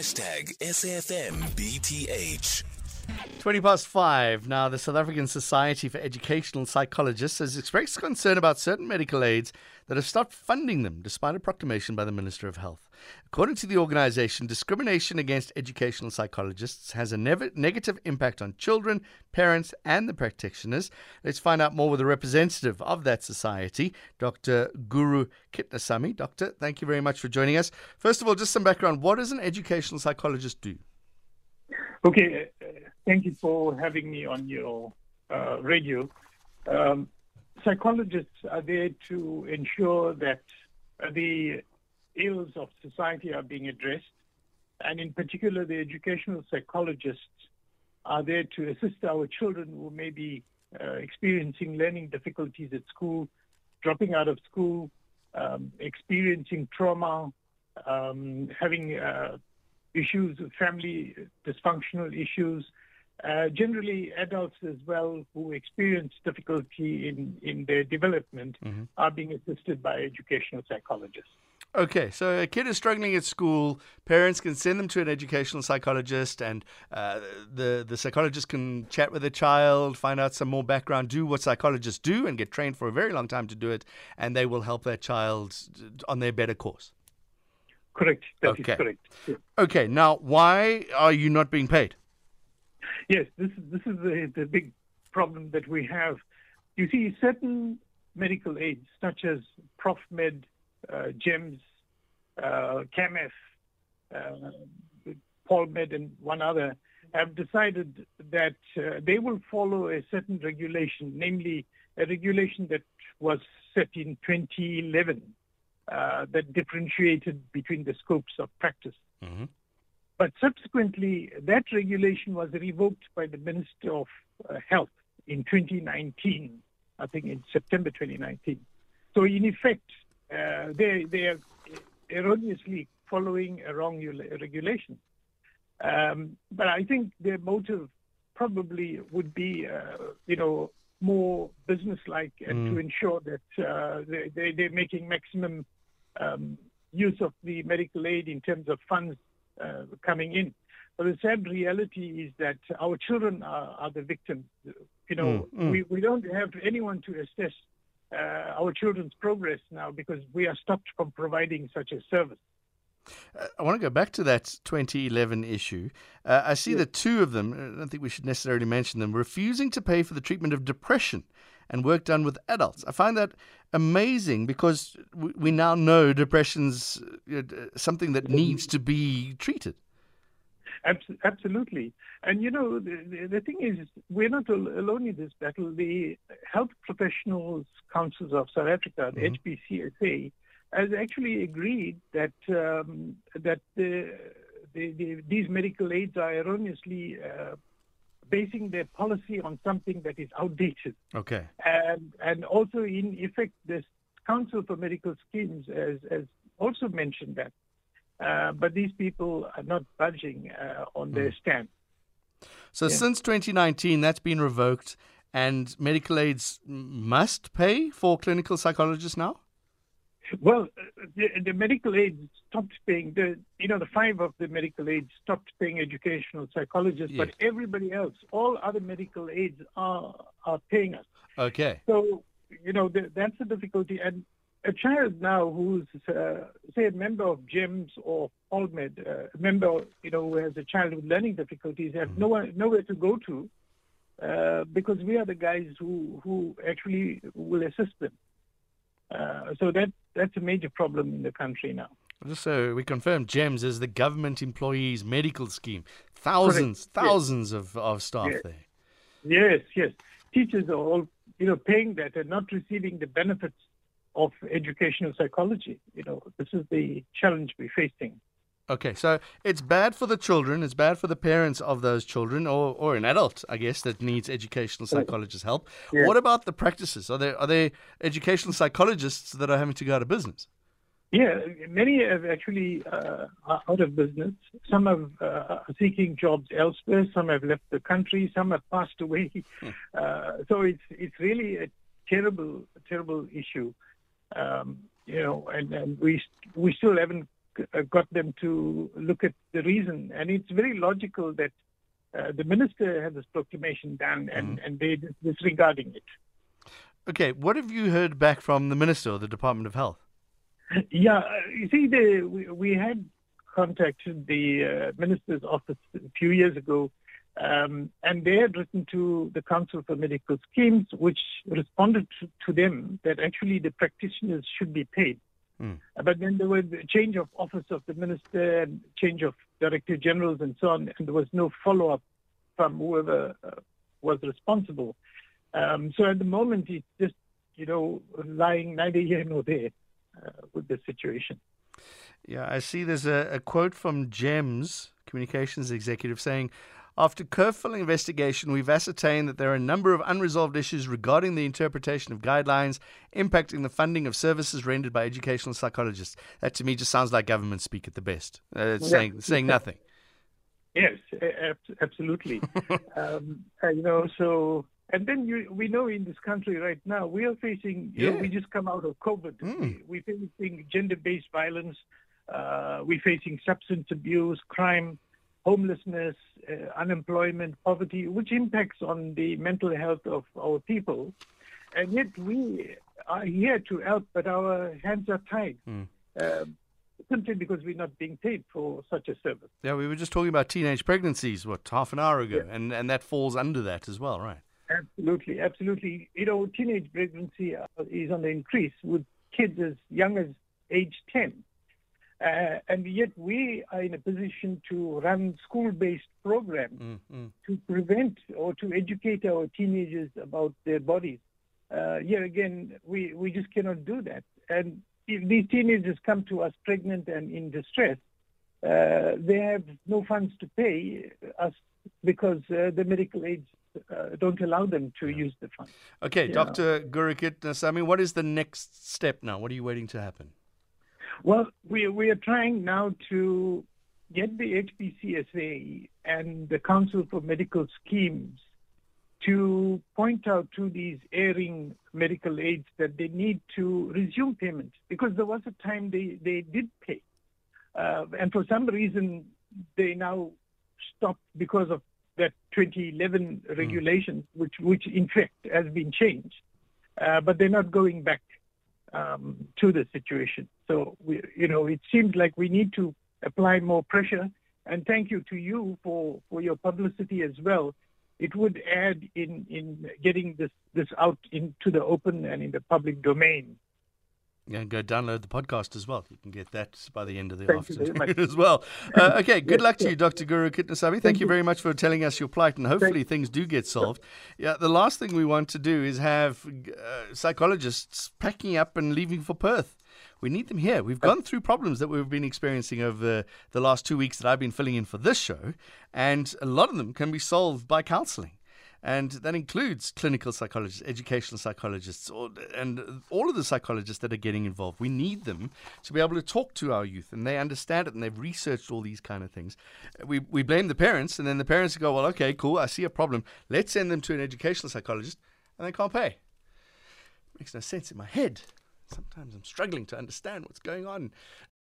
Hashtag SAFMBTH. 20 past five. Now, the South African Society for Educational Psychologists has expressed concern about certain medical aids that have stopped funding them despite a proclamation by the Minister of Health. According to the organization, discrimination against educational psychologists has a nev- negative impact on children, parents, and the practitioners. Let's find out more with a representative of that society, Dr. Guru Kitnasamy. Doctor, thank you very much for joining us. First of all, just some background. What does an educational psychologist do? Okay, uh, thank you for having me on your uh, radio. Um, psychologists are there to ensure that the ills of society are being addressed, and in particular, the educational psychologists are there to assist our children who may be uh, experiencing learning difficulties at school, dropping out of school, um, experiencing trauma, um, having uh, issues, with family dysfunctional issues, uh, generally adults as well who experience difficulty in, in their development mm-hmm. are being assisted by educational psychologists. Okay, so a kid is struggling at school. Parents can send them to an educational psychologist, and uh, the the psychologist can chat with the child, find out some more background, do what psychologists do, and get trained for a very long time to do it, and they will help that child on their better course. Correct. That okay. correct. Yeah. Okay. Now, why are you not being paid? Yes, this is this is the, the big problem that we have. You see, certain medical aids, such as ProfMed, uh, GEMS, uh, uh, Polmed, and one other, have decided that uh, they will follow a certain regulation, namely a regulation that was set in 2011 uh, that differentiated between the scopes of practice. Mm-hmm. But subsequently, that regulation was revoked by the Minister of uh, Health in 2019, I think in September 2019. So, in effect, uh, they, they are erroneously following a wrong regulation. Um, but I think their motive probably would be, uh, you know, more businesslike and mm. to ensure that uh, they, they, are making maximum um, use of the medical aid in terms of funds uh, coming in. But the sad reality is that our children are, are the victims. You know, mm, mm. We, we don't have anyone to assess our children's progress now because we are stopped from providing such a service. Uh, I want to go back to that 2011 issue. Uh, I see yes. that two of them, I don't think we should necessarily mention them, refusing to pay for the treatment of depression and work done with adults. I find that amazing because we now know depression's uh, something that needs to be treated. Absolutely. And you know, the, the thing is, we're not alone in this battle. The Health Professionals Councils of South Africa, the mm-hmm. HPCSA, has actually agreed that um, that the, the, the, these medical aids are erroneously uh, basing their policy on something that is outdated. Okay. And and also in effect, this Council for Medical Schemes has, has also mentioned that. Uh, but these people are not budging uh, on their stand. So yeah. since 2019, that's been revoked, and medical aids must pay for clinical psychologists now. Well, the, the, medical aids stopped paying. The you know the five of the medical aids stopped paying educational psychologists, yes. but everybody else, all other medical aids are are paying us. Okay. So you know the, that's the difficulty, and a child now who's uh, say a member of GEMS or Polmed, uh, a member you know who has a child with learning difficulties, have mm-hmm. nowhere nowhere to go to. Uh, because we are the guys who, who actually will assist them. Uh, so that that's a major problem in the country now. Just so we confirm, GEMS is the government employees medical scheme. Thousands, Correct. thousands yes. of, of staff yes. there. Yes, yes. Teachers are all, you know, paying that and not receiving the benefits of educational psychology. You know, this is the challenge we're facing. Okay, so it's bad for the children, it's bad for the parents of those children, or, or an adult, I guess, that needs educational psychologist help. Yeah. What about the practices? Are there are there educational psychologists that are having to go out of business? Yeah, many have actually uh, are out of business. Some have uh, are seeking jobs elsewhere. Some have left the country. Some have passed away. Hmm. Uh, so it's it's really a terrible terrible issue. Um, you know, and, and we we still haven't uh, got them to look at the reason. And it's very logical that uh, the minister had this proclamation done and, mm. and they disregarding it. Okay, what have you heard back from the minister or the Department of Health? Yeah, uh, you see, the, we, we had contacted the uh, minister's office a few years ago, um, and they had written to the Council for Medical Schemes, which responded to, to them that actually the practitioners should be paid. Mm. But then there was a change of office of the minister and change of director generals and so on, and there was no follow up from whoever uh, was responsible. Um, so at the moment, it's just, you know, lying neither here nor there uh, with the situation. Yeah, I see there's a, a quote from GEMS, communications executive, saying, after careful investigation, we've ascertained that there are a number of unresolved issues regarding the interpretation of guidelines impacting the funding of services rendered by educational psychologists. That to me just sounds like government speak at the best, uh, yeah. saying saying nothing. Yes, absolutely. um, you know, so and then you, we know in this country right now, we are facing, yeah. know, we just come out of COVID. Mm. We, are facing gender based violence. Uh, we're facing substance abuse, crime, homelessness, uh, unemployment, poverty, which impacts on the mental health of our people. And yet we are here to help, but our hands are tied. Mm. simply because we're not being paid for such a service. Yeah, we were just talking about teenage pregnancies, what, half an hour ago, yeah. and, and that falls under that as well, right? Absolutely, absolutely. You know, teenage pregnancy uh, is on the increase with kids as young as age 10. Uh, and yet we are in a position to run school-based programs mm, mm. to prevent or to educate our teenagers about their bodies. Uh, here again, we, we just cannot do that. And if these teenagers come to us pregnant and in distress, uh, they have no funds to pay us because uh, the medical aids uh, don't allow them to use the funds. Okay, yeah. Dr. Guru Kitnasamy, what is the next step now? What are you waiting to happen? Well, we, we are trying now to get the HPCSA and the Council for Medical Schemes to point out to these erring medical aids that they need to resume payment because there was a time they, they did pay. Uh, and for some reason, they now stopped because of that 2011 hmm. regulation, mm. which, which in fact has been changed. Uh, but they're not going back um, to the situation. So, we, you know, it seems like we need to apply more pressure. And thank you to you for, for your publicity as well. It would add in, in getting this, this out into the open and in the public domain. Yeah, go download the podcast as well. You can get that by the end of the Thank afternoon as well. Uh, okay, good yes, luck to you, Dr. Guru Kitnasamy. Thank, Thank you very much for telling us your plight, and hopefully Thank things do get solved. Yeah, the last thing we want to do is have uh, psychologists packing up and leaving for Perth. We need them here. We've gone through problems that we've been experiencing over the last two weeks that I've been filling in for this show, and a lot of them can be solved by counseling and that includes clinical psychologists, educational psychologists, and all of the psychologists that are getting involved. We need them to be able to talk to our youth, and they understand it, and they've researched all these kind of things. We we blame the parents, and then the parents go, "Well, okay, cool, I see a problem. Let's send them to an educational psychologist," and they can't pay. Makes no sense in my head. Sometimes I'm struggling to understand what's going on.